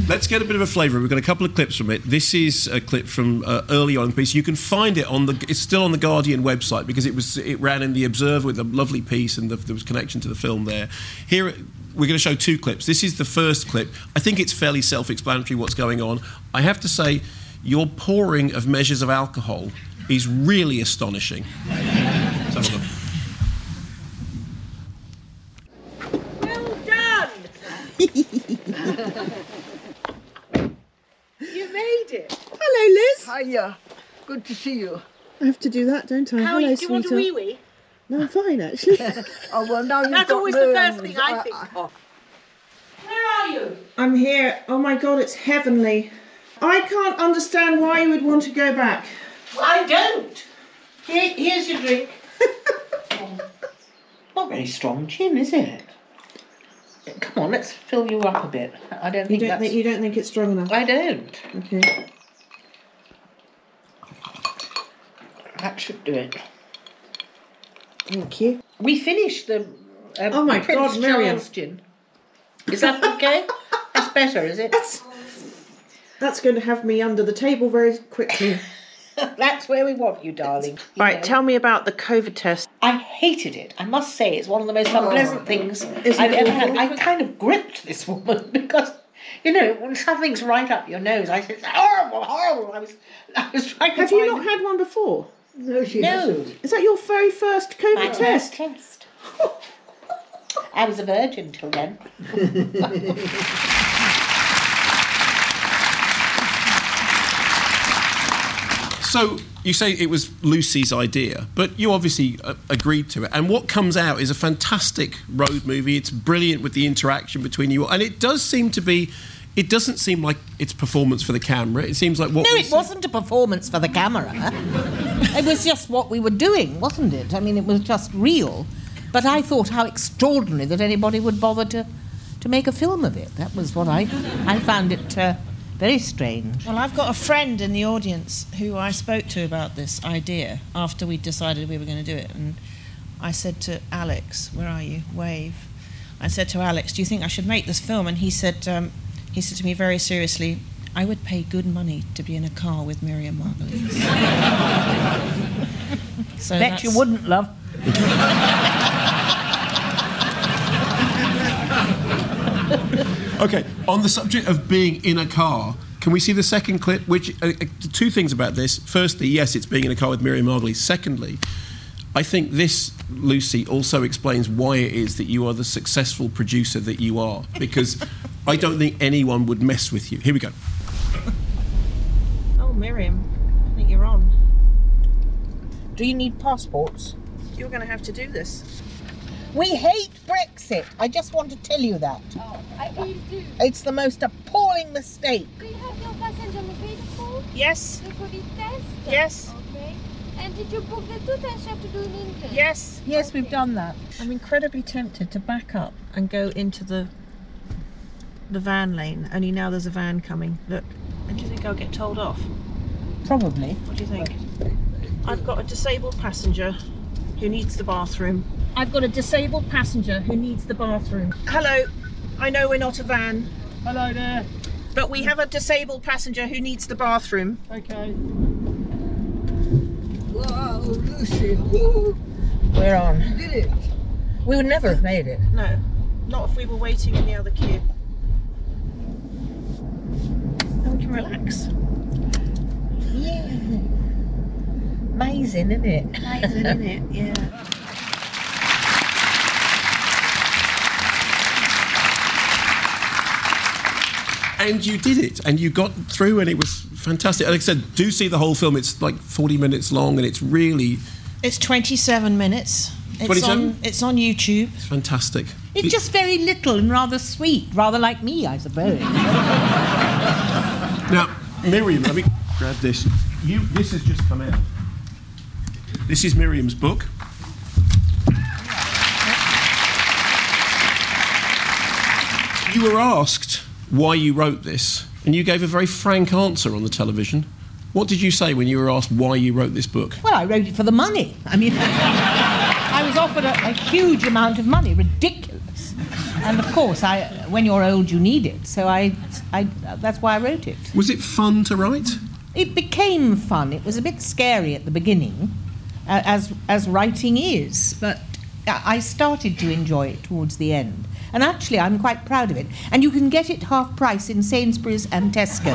Let's get a bit of a flavour. We've got a couple of clips from it. This is a clip from uh, early on piece. You can find it on the. It's still on the Guardian website because it was it ran in the Observer with a lovely piece and the, there was connection to the film there. Here, we're going to show two clips. This is the first clip. I think it's fairly self-explanatory what's going on. I have to say, your pouring of measures of alcohol is really astonishing. Let's have a look. You made it. Hello, Liz. Hiya. Good to see you. I have to do that, don't I? How Hello, are you? Do you want a wee wee? No, I'm fine actually. oh well, now you've That's got always the first thing I think ah, of. Ah. Where are you? I'm here. Oh my god, it's heavenly. I can't understand why you would want to go back. I don't. Here, here's your drink. Not very strong gin, is it? Come on, let's fill you up a bit. I don't You think don't that's. think you don't think it's strong enough? I don't. Okay. That should do it. Thank you. We finished the. Um, Oh my Prince God, Miriam. Gin. Is that okay? That's better, is it? That's, that's going to have me under the table very quickly. That's where we want you, darling. You right, know. tell me about the COVID test. I hated it. I must say, it's one of the most Oh. unpleasant things Isn't I've it ever had. awful? I kind of gripped this woman because, you know, when something's right up your nose, I said, "It's horrible, horrible." I was, I was trying to Have you find- not had one before? No, she No. hasn't. Is that your very first COVID My test? test. I was a virgin till then. So you say it was Lucy's idea, but you obviously uh, agreed to it. And what comes out is a fantastic road movie. It's brilliant with the interaction between you, and it does seem to be. It doesn't seem like it's performance for the camera. It seems like what. No, it wasn't a performance for the camera. it was just what we were doing, wasn't it? I mean, it was just real. But I thought how extraordinary that anybody would bother to, to make a film of it. That was what I, I found it uh, very strange. Well, I've got a friend in the audience who I spoke to about this idea after we decided we were going to do it. And I said to Alex, Where are you? Wave. I said to Alex, Do you think I should make this film? And he said, um, he said to me very seriously, I would pay good money to be in a car with Miriam Margolyes. so Bet you wouldn't, love. Okay, on the subject of being in a car, can we see the second clip? Which uh, uh, two things about this? Firstly, yes, it's being in a car with Miriam Margolyes. Secondly, I think this Lucy also explains why it is that you are the successful producer that you are, because I don't think anyone would mess with you. Here we go. Oh, Miriam, I think you're on. Do you need passports? You're going to have to do this. We hate Brexit. I just want to tell you that. Oh, I do. It's the most appalling mistake. Do you have your passenger mobility? Yes. The COVID test? Yes. Okay. And did you book the two tests you have to do in England? Yes. Yes, we've done that. I'm incredibly tempted to back up and go into the the van lane. Only now there's a van coming. Look. And do you think I'll get told off? Probably. What do you think? I've got a disabled passenger who needs the bathroom. I've got a disabled passenger who needs the bathroom. Hello. I know we're not a van. Hello there. But we have a disabled passenger who needs the bathroom. Okay. Wow, Lucy. Woo. We're on. You did it. We would never have made it. No, not if we were waiting in the other queue. Then we can relax. Yeah. Amazing, isn't it? Amazing, isn't it? Yeah. And you did it, and you got through, and it was fantastic. Like I said, do see the whole film. It's like 40 minutes long, and it's really It's 27 minutes. It's 27? on, it's on YouTube. It's fantastic. It's just very little and rather sweet, rather like me, I suppose. Now, Miriam, let me grab this. You, this has just come out. This is Miriam's book. You were asked why you wrote this, and you gave a very frank answer on the television. What did you say when you were asked why you wrote this book? Well, I wrote it for the money. I mean, I was offered a, a huge amount of money, ridiculous. And of course, I, when you're old, you need it. So I, I, that's why I wrote it. Was it fun to write? It became fun. It was a bit scary at the beginning, uh, as as writing is, but I I started to enjoy it towards the end. And actually, I'm quite proud of it. And you can get it half price in Sainsbury's and Tesco.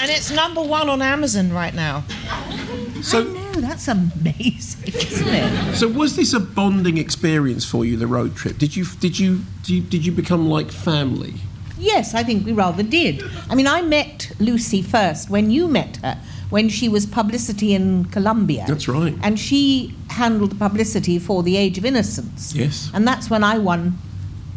And it's number one on Amazon right now. So, no, that's amazing, isn't it? So was this a bonding experience for you, the road trip? Did you did you did you, did you become like family? Yes, I think we rather did. I mean, I met Lucy first when you met her, when she was publicity in Columbia. That's right. And she handled the publicity for The Age of Innocence. Yes. And that's when I won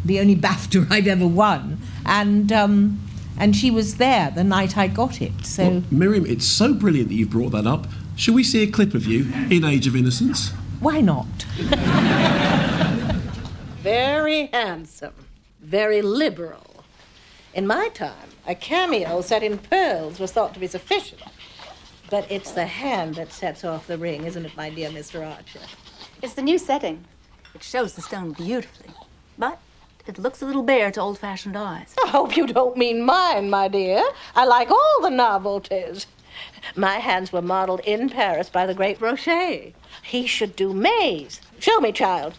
the only BAFTA I've ever won. And, um, and she was there the night I got it. So. Well, Miriam, it's so brilliant that you've brought that up. Shall we see a clip of you in Age of Innocence? Why not? Very handsome, very liberal. In my time, a cameo set in pearls was thought to be sufficient. But it's the hand that sets off the ring, isn't it, my dear Mr. Archer? It's the new setting. It shows the stone beautifully, but it looks a little bare to old fashioned eyes. I hope you don't mean mine, my dear. I like all the novelties. My hands were modeled in Paris by the great Rocher. He should do May's. Show me, child.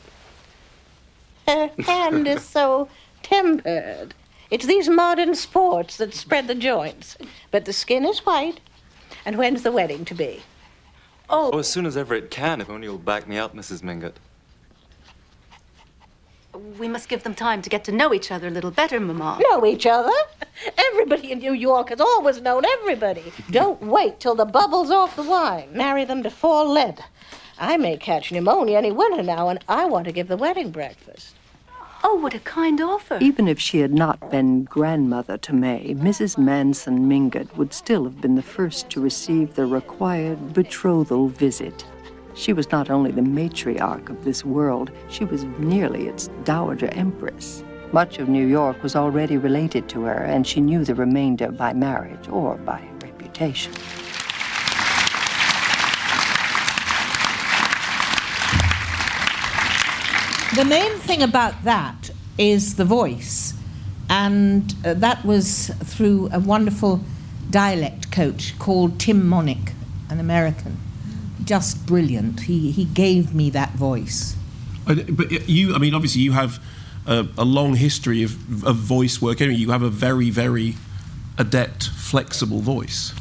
Her hand is so tempered. It's these modern sports that spread the joints. But the skin is white. And when's the wedding to be? Oh, oh as soon as ever it can, if only you'll back me up, Mrs. Mingott. We must give them time to get to know each other a little better, Mamma. Know each other? Everybody in New York has always known everybody. Don't wait till the bubble's off the wine. Marry them before Lent. I may catch pneumonia any winter now, and I want to give the wedding breakfast. Oh, what a kind offer. Even if she had not been grandmother to May, Mrs. Manson Mingott would still have been the first to receive the required betrothal visit. She was not only the matriarch of this world, she was nearly its dowager empress. Much of New York was already related to her, and she knew the remainder by marriage or by reputation. The main thing about that is the voice, and uh, that was through a wonderful dialect coach called Tim Monich, an American. Just brilliant. He, he gave me that voice. But you, I mean, obviously, you have a, a long history of, of voice work. Anyway, You have a very, very adept, flexible voice.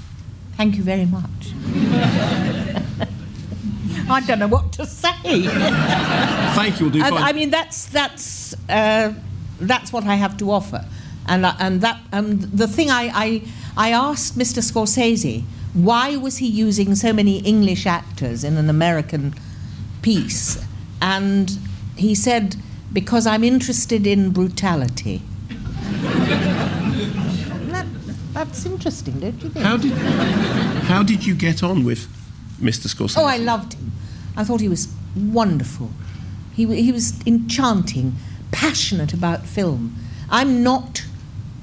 Thank you very much. I don't know what to say. Thank you. We'll do And, fine. I mean, that's that's uh, that's what I have to offer, and uh, and that um, the thing I, I I asked Mr. Scorsese why was he using so many English actors in an American piece, and he said because I'm interested in brutality. that, that's interesting, don't you think? How did how did you get on with Mr. Scorsese? Oh, I loved him. I thought he was wonderful. He, he was enchanting, passionate about film. I'm not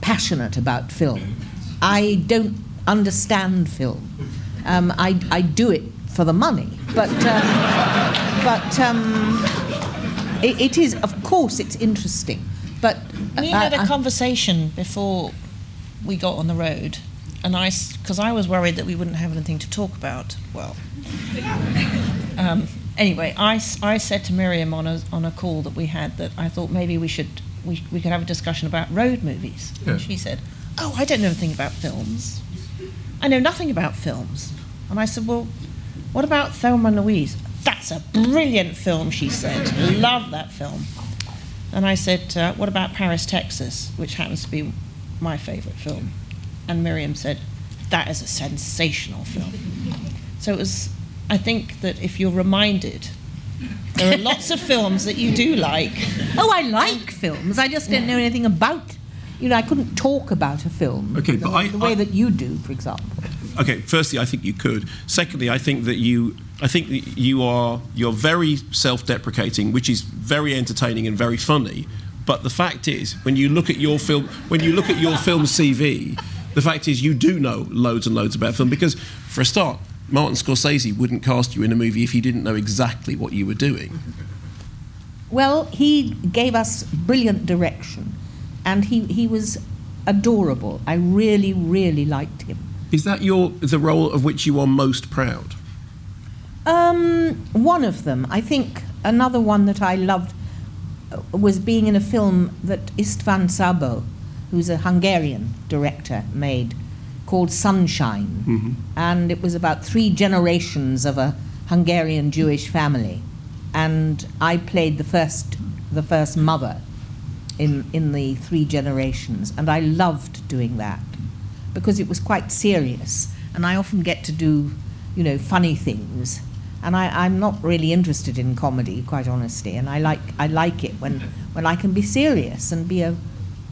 passionate about film. I don't understand film. Um, I, I do it for the money, but um, but um, it, it is, of course, it's interesting. But We I- had a I- conversation before we got on the road, and I, because I was worried that we wouldn't have anything to talk about. Well, um, anyway, I, I said to Miriam on a on a call that we had that I thought maybe we should we, we could have a discussion about road movies. Yeah. And she said, "Oh, I don't know anything about films. I know nothing about films." And I said, "Well, what about Thelma and Louise? That's a brilliant film," she said. "Love that film." And I said, uh, What about Paris, Texas, which happens to be my favourite film? And Miriam said, That is a sensational film. So it was, I think that if you're reminded, there are lots of films that you do like. Oh, I like films. I just didn't know anything about. You know, I couldn't talk about a film. Okay, the, but I- the way that you do, for example. Okay, firstly, I think you could. Secondly, I think that you, I think you are, you're very self-deprecating, which is very entertaining and very funny. But the fact is, when you look at your film, when you look at your film CV, the fact is you do know loads and loads about film because, for a start, Martin Scorsese wouldn't cast you in a movie if he didn't know exactly what you were doing. Well, he gave us brilliant direction, and he, he was adorable. I really, really liked him. Is that your the role of which you are most proud? Um, one of them. I think another one that I loved uh, was being in a film that Istvan Szabo, who's a Hungarian director, made called Sunshine. Mhm. And it was about three generations of a Hungarian Jewish family. And I played the first, the first mother in, in the three generations. And I loved doing that because it was quite serious. And I often get to do, you know, funny things. And I, I'm not really interested in comedy, quite honestly. And I like, I like it when, when I can be serious and be a,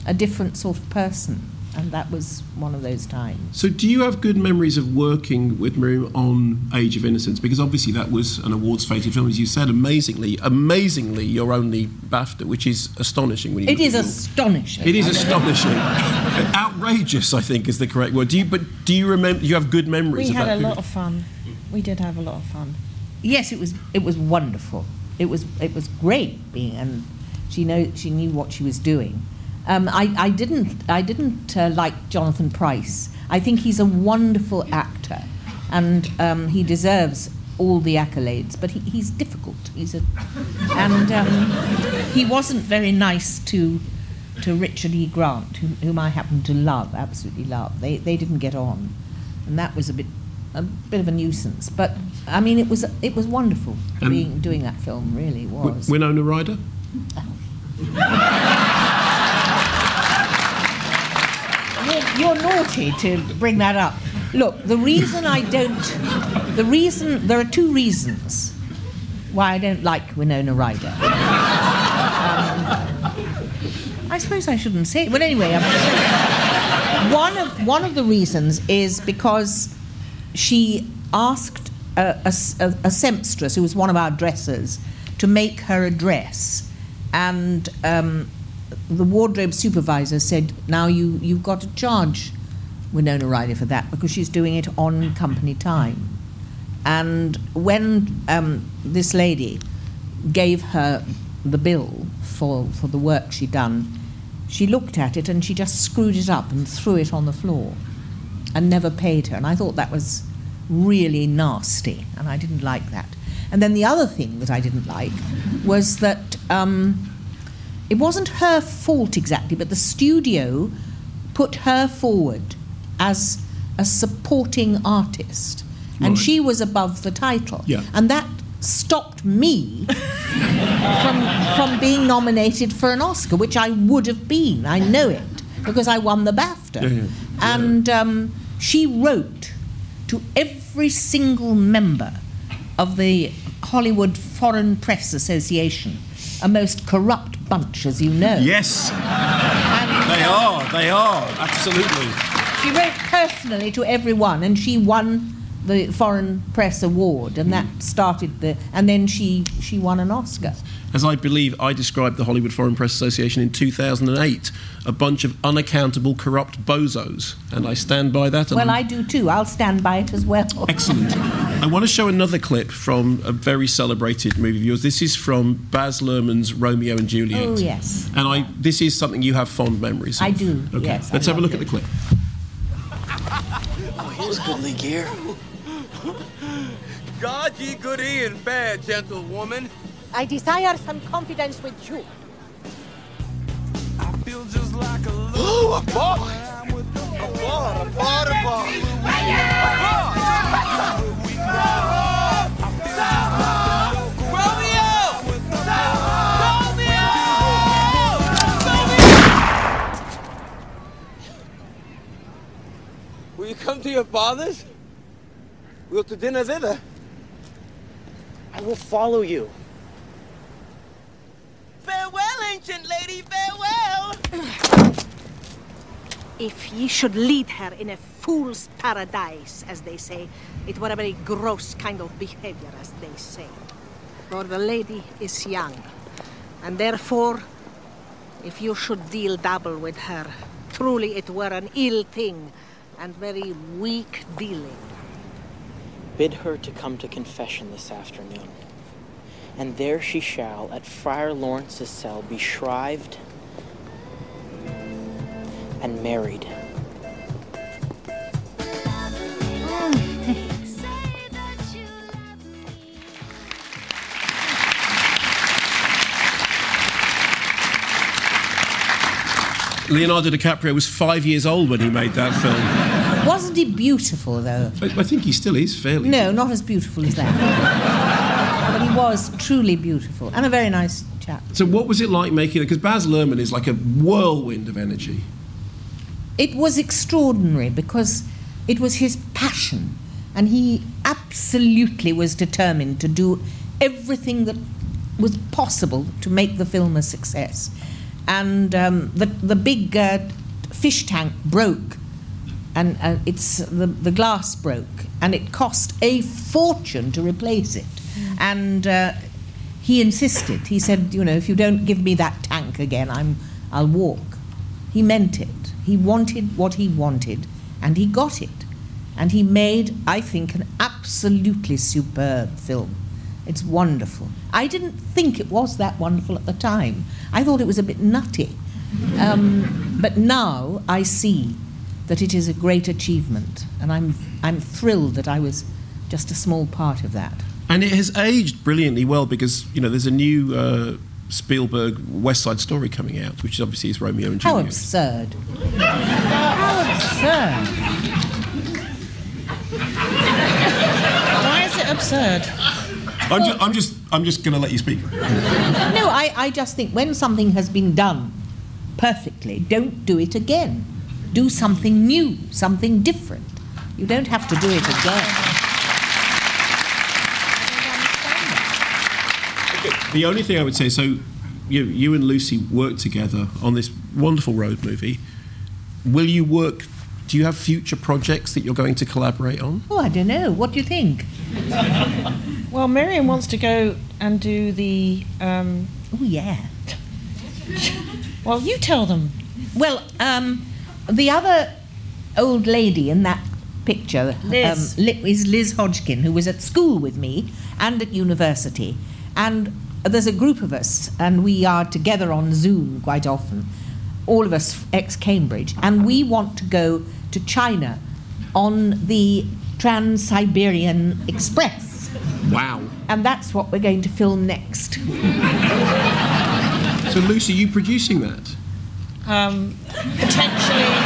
a different sort of person. And that was one of those times. So, do you have good memories of working with Miriam on Age of Innocence? Because obviously that was an awards-fated film, as you said. Amazingly, amazingly, your only BAFTA, which is astonishing. When you It is astonishing. It is astonishing, outrageous. I think is the correct word. Do you? But do you remember? You have good memories We had a period? lot of fun. We did have a lot of fun. Yes, it was. It was wonderful. It was. It was great being, and she know she knew what she was doing. Um, I, I didn't. I didn't uh, like Jonathan Pryce. I think he's a wonderful actor, and um, he deserves all the accolades. But he, he's difficult. He's a, and um, he wasn't very nice to to Richard E. Grant, whom, whom I happen to love, absolutely love. They they didn't get on, and that was a bit a bit of a nuisance. But I mean, it was it was wonderful And- being doing that film. Really was. Winona Ryder. You're, naughty to bring that up. Look, the reason I don't, the reason there are two reasons why I don't like Winona Ryder. Um, I suppose I shouldn't say it, but anyway, I'm one of one of the reasons is because she asked a sempstress who was one of our dressers to make her a dress, and um, the wardrobe supervisor said, "Now you you've got to charge Winona Ryder for that because she's doing it on company time." And when um, this lady gave her the bill for, for the work she'd done, she looked at it and she just screwed it up and threw it on the floor and never paid her. And I thought that was really nasty, and I didn't like that. And then the other thing that I didn't like was that um, it wasn't her fault exactly, but the studio put her forward as a supporting artist, and Right. she was above the title. Yeah. And that stopped me from, from being nominated for an Oscar, which I would have been. I know it because I won the BAFTA. Yeah, yeah. And um, she wrote to every single member of the Hollywood Foreign Press Association, a most corrupt bunch, as you know. Yes, they are. They are absolutely. She wrote personally to everyone, and she won the Foreign Press Award, and that started the. And then she she won an Oscar. As I believe I described the Hollywood Foreign Press Association in 2008, a bunch of unaccountable, corrupt bozos, and I stand by that. and Well, I'm- I do too. I'll stand by it as well. Excellent. I want to show another clip from a very celebrated movie of yours. This is from Baz Luhrmann's Romeo and Juliet. Oh yes, And I, this is something you have fond memories of. I do. Okay. Yes, Let's have a loved look at the clip. Oh, here's goodly gear. God ye good e and bad, gentlewoman. I desire some confidence with you. Oh, a bar! A bar, a bar, a bar. Will you come to your father's? We'll to dinner thither. I will follow you. Farewell, ancient lady, farewell! If ye should lead her in a fool's paradise, as they say, it were a very gross kind of behavior, as they say. For the lady is young, and therefore, if you should deal double with her, truly it were an ill thing, and very weak dealing. Bid her to come to confession this afternoon and there she shall at Friar Lawrence's cell be shrived and married. Leonardo DiCaprio was five years old when he made that film. Wasn't he beautiful, though? I, I think he still is fairly. No, not as beautiful as that but he was truly beautiful and a very nice chap. So, what was it like making it? Because Baz Luhrmann is like a whirlwind of energy. It was extraordinary because it was his passion, and he absolutely was determined to do everything that was possible to make the film a success. And um, the, the big uh, fish tank broke, and uh, it's, the, the glass broke, and it cost a fortune to replace it. And uh, he insisted. He said, You know, if you don't give me that tank again, I'm, I'll walk. He meant it. He wanted what he wanted, and he got it. And he made, I think, an absolutely superb film. It's wonderful. I didn't think it was that wonderful at the time. I thought it was a bit nutty. Um, but now I see that it is a great achievement, and I'm, I'm thrilled that I was just a small part of that. And it has aged brilliantly well because, you know, there's a new uh, Spielberg West Side Story coming out, which obviously is Romeo and Juliet. How absurd. How absurd. Why is it absurd? I'm, ju- I'm just, I'm just going to let you speak. No, I, I just think when something has been done perfectly, don't do it again. Do something new, something different. You don't have to do it again. The only thing I would say, so you, you and Lucy worked together on this wonderful road movie. Will you work? Do you have future projects that you're going to collaborate on? Oh, I don't know. What do you think? Well, Miriam wants to go and do the. Um, oh, yeah. well, you tell them. Well, um, the other old lady in that picture Liz. Um, is Liz Hodgkin, who was at school with me and at university. And there's a group of us, and we are together on Zoom quite often, all of us ex Cambridge, and we want to go to China on the Trans Siberian Express. Wow. And that's what we're going to film next. So, Lucy, you producing that? Um, potentially.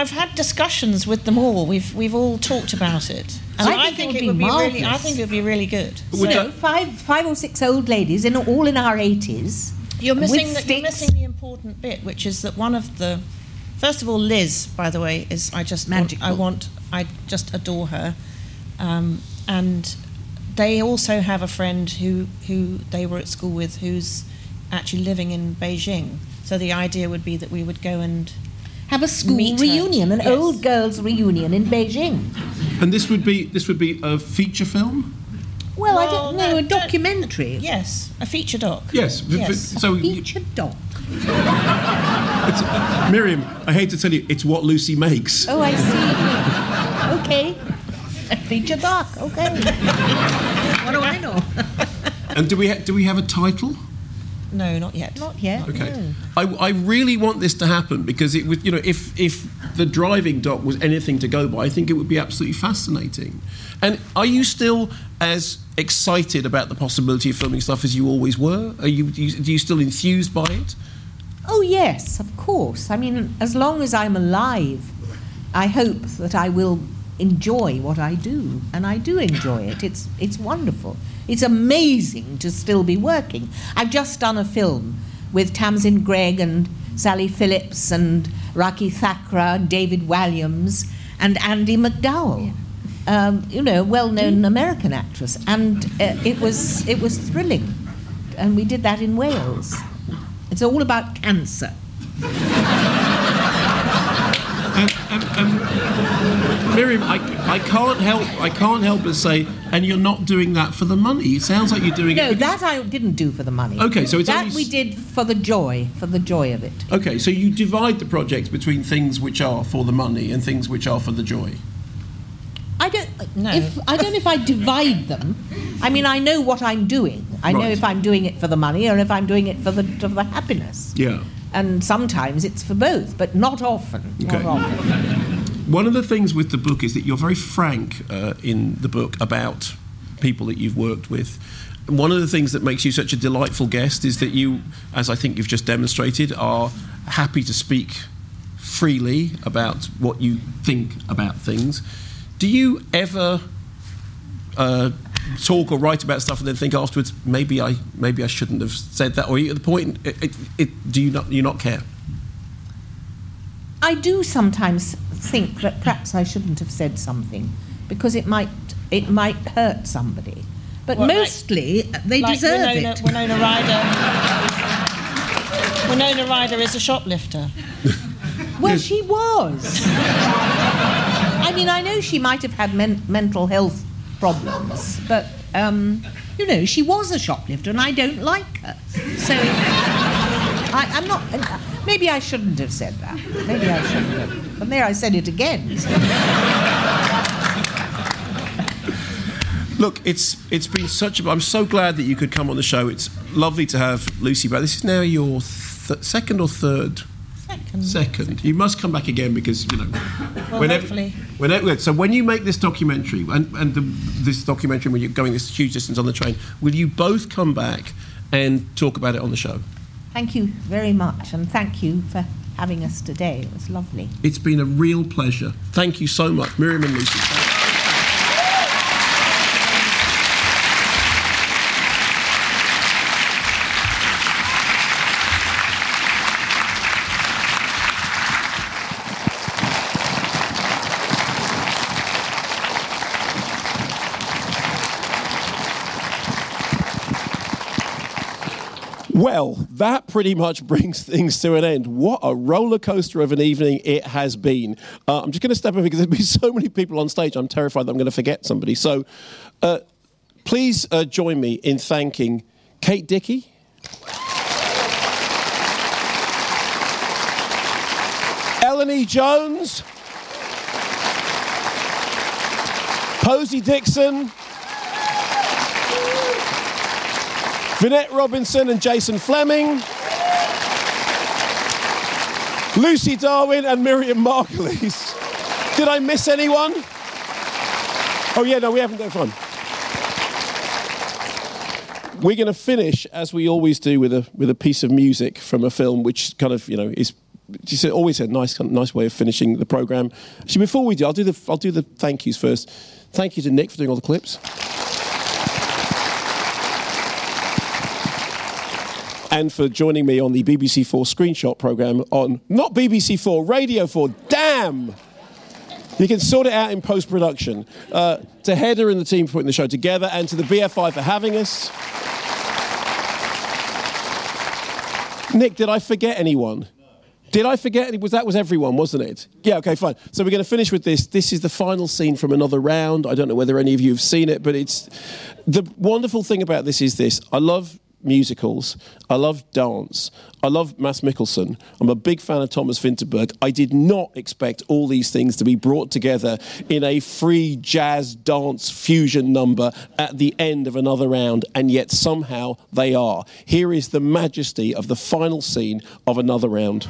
Poten- I've had discussions with them all. We've we've all talked about it, and I I, think think it it would would be be really. I think it would be really good. So, five, five or six old ladies, in, all in our 80s. You're missing, the, you're missing the important bit, which is that one of the, first of all, Liz, by the way, is I just want, I want, I just adore her, um, and they also have a friend who who they were at school with, who's actually living in Beijing. So the idea would be that we would go and have a school meet her. reunion, an Yes. old girls' reunion in Beijing. And this would be this would be a feature film. Well, I don't know, a documentary. Yes, a feature doc. Yes. v- v- Yes. So, you- Feature doc. it's, Miriam, I hate to tell you, it's what Lucy makes. Oh, I see. okay. A feature doc, okay. what do I know? And do we ha- do we have a title? No, not yet. Not yet. Okay. I, I really want this to happen because it would, you know, if if the driving doc was anything to go by, I think it would be absolutely fascinating. And are you still as excited about the possibility of filming stuff as you always were? Are you do you, do you still enthused by it? Oh, yes, of course. I mean, as long as I'm alive, I hope that I will enjoy what I do, and I do enjoy it. It's, it's wonderful. It's amazing to still be working. I've just done a film with Tamsin Greig and Sally Phillips and Rakhee Thakrar and David Walliams and Andie MacDowell. Um, you know, well-known American actress, and uh, it was it was thrilling, and we did that in Wales. It's all about cancer. And, and, and Miriam, I, I can't help I can't help but say, and you're not doing that for the money. It sounds like you're doing No, it. that I didn't do for the money. Okay, so it's that only s- we did for the joy, for the joy of it. Okay, so you divide the projects between things which are for the money and things which are for the joy. I don't. Uh, if I don't know if I divide them. I mean, I know what I'm doing. I know if I'm doing it for the money or if I'm doing it for the for the happiness. Yeah. And sometimes it's for both, but not often. Okay. Not often. One of the things with the book is that you're very frank uh, in the book about people that you've worked with. And one of the things that makes you such a delightful guest is that you, as I think you've just demonstrated, are happy to speak freely about what you think about things. Do you ever uh, talk or write about stuff and then think afterwards, maybe I maybe I shouldn't have said that, or at the point, it, it, it, do you not you not care? I do sometimes think that perhaps I shouldn't have said something because it might it might hurt somebody. But What, like- mostly they like deserve Winona, it. Winona Ryder. Winona Ryder is a shoplifter. Well, she was. I mean, I know she might have had men- mental health problems, but um, you know, she was a shoplifter, and I don't like her. So I, I'm not. Uh, maybe I shouldn't have said that. Maybe I shouldn't have. But there, I said it again. so. Look, it's it's been such. a... I'm so glad that you could come on the show. It's lovely to have Lucy back. This is now your th- second or third. Second. Second. You must come back again because you know. Well, whenever- hopefully. Whenever, so when you make this documentary and, and the, this documentary when you're going this huge distance on the train, will you both come back and talk about it on the show? Thank you very much, and thank you for having us today. It was lovely. It's been a real pleasure. Thank you so much, Miriam and Lucy. Well, that pretty much brings things to an end. What a roller coaster of an evening it has been. Uh, I'm just going to step over because there's be so many people on stage. I'm terrified that I'm going to forget somebody. So, uh, please uh, join me in thanking Kate Dickie. Eleni Jones, Posy Dixon, Vinette Robinson and Jason Flemyng, Lucy Darwin and Miriam Margolyes. Did I miss anyone? Oh, yeah, no, we haven't done fun. We're going to finish, as we always do, with a, with a piece of music from a film, which kind of, you know, is just always a nice, nice way of finishing the program. Actually, before we do, I'll do the, I'll do the thank yous first. Thank you to Nick for doing all the clips. And for joining me on the BBC 4 screenshot programme on not BBC 4, Radio 4. Damn! You can sort it out in post production. Uh, to Heather and the team for putting the show together, and to the BFI for having us. Nick, did I forget anyone? Did I forget? Was that was everyone, wasn't it? Yeah. Okay. Fine. So we're going to finish with this. This is the final scene from another round. I don't know whether any of you have seen it, but it's the wonderful thing about this is this. I love musicals. I love dance. I love Mads Mikkelsen. I'm a big fan of Thomas Vinterberg. I did not expect all these things to be brought together in a free jazz dance fusion number at the end of another round, and yet somehow they are. Here is the majesty of the final scene of another round.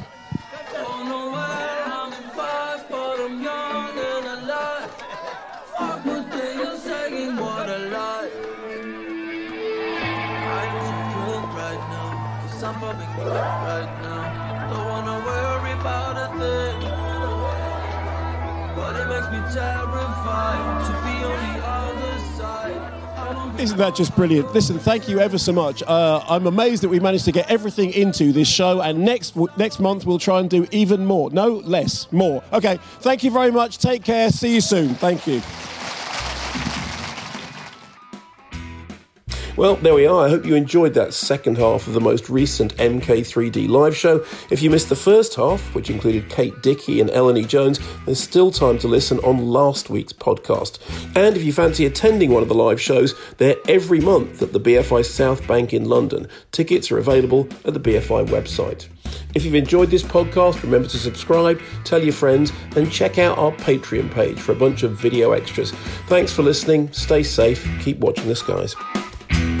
Isn't that just brilliant? Listen, thank you ever so much. Uh, I'm amazed that we managed to get everything into this show, and next next month we'll try and do even more. No, less, more. Okay, thank you very much. Take care. See you soon. Thank you. Well, there we are. I hope you enjoyed that second half of the most recent MK3D live show. If you missed the first half, which included Kate Dickie and Eleni Jones, there's still time to listen on last week's podcast. And if you fancy attending one of the live shows, they're every month at the BFI South Bank in London. Tickets are available at the BFI website. If you've enjoyed this podcast, remember to subscribe, tell your friends, and check out our Patreon page for a bunch of video extras. Thanks for listening. Stay safe. Keep watching the skies thank you